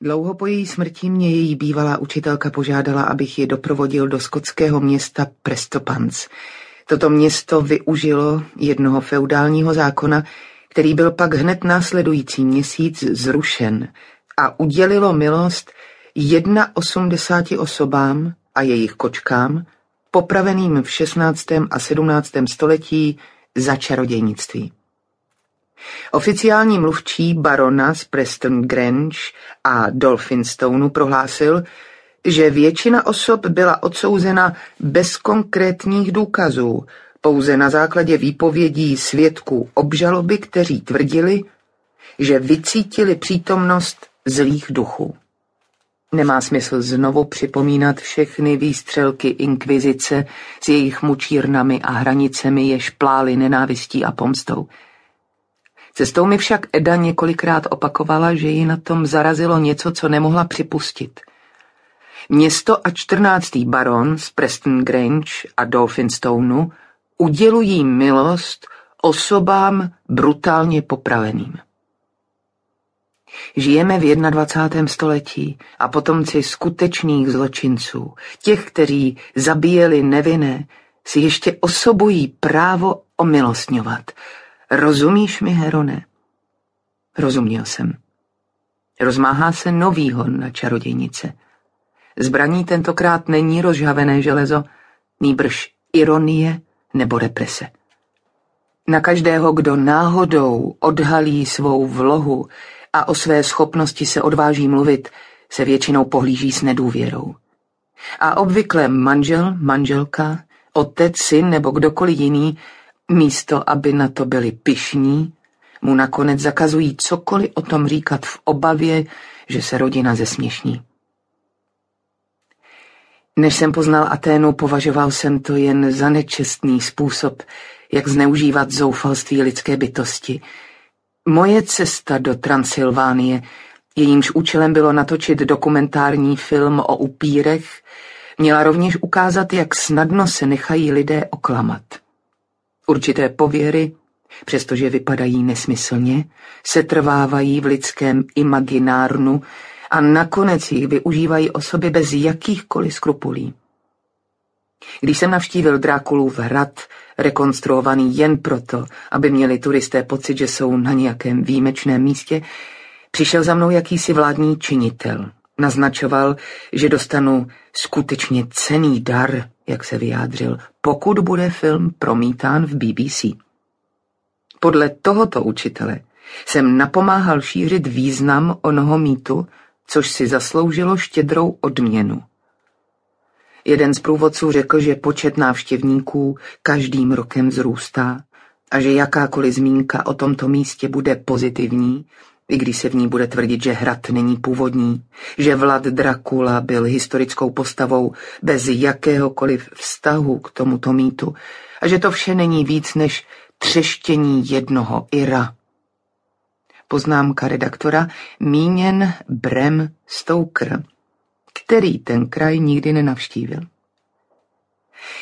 Dlouho po její smrti mě její bývalá učitelka požádala, abych ji doprovodil do skotského města Prestopans. Toto město využilo jednoho feudálního zákona, který byl pak hned následující měsíc zrušen a udělilo milost 81 osobám a jejich kočkám, popraveným v 16. a 17. století za čarodějnictví. Oficiální mluvčí barona z Preston Grange a Dolphinstoneu prohlásil, že většina osob byla odsouzena bez konkrétních důkazů, pouze na základě výpovědí svědků obžaloby, kteří tvrdili, že vycítili přítomnost zlých duchů. Nemá smysl znovu připomínat všechny výstřelky inkvizice s jejich mučírnami a hranicemi, jež plály nenávistí a pomstou. Cestou mi však Eda několikrát opakovala, že ji na tom zarazilo něco, co nemohla připustit. Město a čtrnáctý baron z Preston Grange a Dolphinstoneu udělují milost osobám brutálně popraveným. Žijeme v 21. století a potomci skutečných zločinců, těch, kteří zabíjeli nevinné, si ještě osobují právo omilostňovat. Rozumíš mi, Herone? Rozuměl jsem. Rozmáhá se nový hon na čarodějnice. Zbraní tentokrát není rozžhavené železo, nýbrž ironie nebo represe. Na každého, kdo náhodou odhalí svou vlohu a o své schopnosti se odváží mluvit, se většinou pohlíží s nedůvěrou. A obvykle manžel, manželka, otec, syn nebo kdokoliv jiný, místo aby na to byli pyšní, mu nakonec zakazují cokoliv o tom říkat v obavě, že se rodina zesměšní. Než jsem poznal Aténu, považoval jsem to jen za nečestný způsob, jak zneužívat zoufalství lidské bytosti. Moje cesta do Transylvánie, jejímž účelem bylo natočit dokumentární film o upírech, měla rovněž ukázat, jak snadno se nechají lidé oklamat. Určité pověry, přestože vypadají nesmyslně, se trvávají v lidském imaginárnu a nakonec jich využívají osoby bez jakýchkoliv skrupulí. Když jsem navštívil Drákulův hrad, rekonstruovaný jen proto, aby měli turisté pocit, že jsou na nějakém výjimečném místě, přišel za mnou jakýsi vládní činitel. Naznačoval, že dostanu skutečně cený dar, jak se vyjádřil, pokud bude film promítán v BBC. Podle tohoto učitele jsem napomáhal šířit význam onoho mýtu, což si zasloužilo štědrou odměnu. Jeden z průvodců řekl, že počet návštěvníků každým rokem vzrůstá a že jakákoliv zmínka o tomto místě bude pozitivní, i když se v ní bude tvrdit, že hrad není původní, že Vlad Drakula byl historickou postavou bez jakéhokoliv vztahu k tomuto mýtu a že to vše není víc než třeštění jednoho Ira. Poznámka redaktora míněn Brem Stoker, který ten kraj nikdy nenavštívil.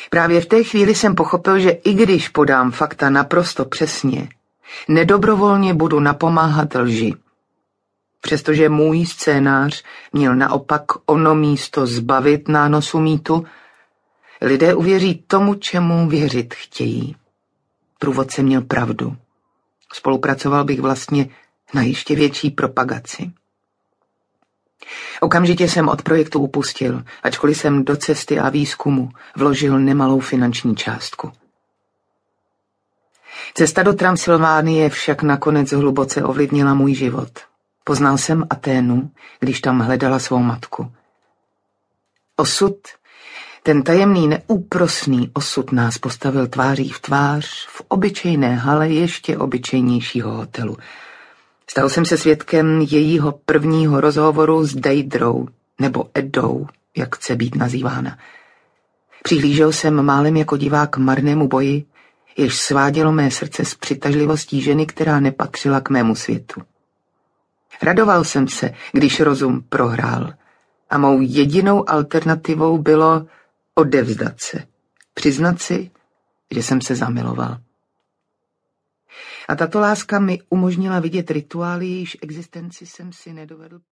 Právě v té chvíli jsem pochopil, že i když podám fakta naprosto přesně, nedobrovolně budu napomáhat lži. Přestože můj scénář měl naopak ono místo zbavit nánosu mýtu, lidé uvěří tomu, čemu věřit chtějí. Průvodce měl pravdu. Spolupracoval bych vlastně na ještě větší propagaci. Okamžitě jsem od projektu upustil, ačkoliv jsem do cesty a výzkumu vložil nemalou finanční částku. Cesta do Transylvánie však nakonec hluboce ovlivnila můj život. Poznal jsem Aténu, když tam hledala svou matku. Osud, ten tajemný neúprosný osud nás postavil tváří v tvář v obyčejné hale ještě obyčejnějšího hotelu – Stal jsem se svědkem jejího prvního rozhovoru s Deidrou, nebo Edou, jak chce být nazývána. Přihlížel jsem málem jako divák marnému boji, jež svádělo mé srdce s přitažlivostí ženy, která nepatřila k mému světu. Radoval jsem se, když rozum prohrál a mou jedinou alternativou bylo odevzdat se, přiznat si, že jsem se zamiloval. A tato láska mi umožnila vidět rituály, jejíž existenci jsem si nedovedl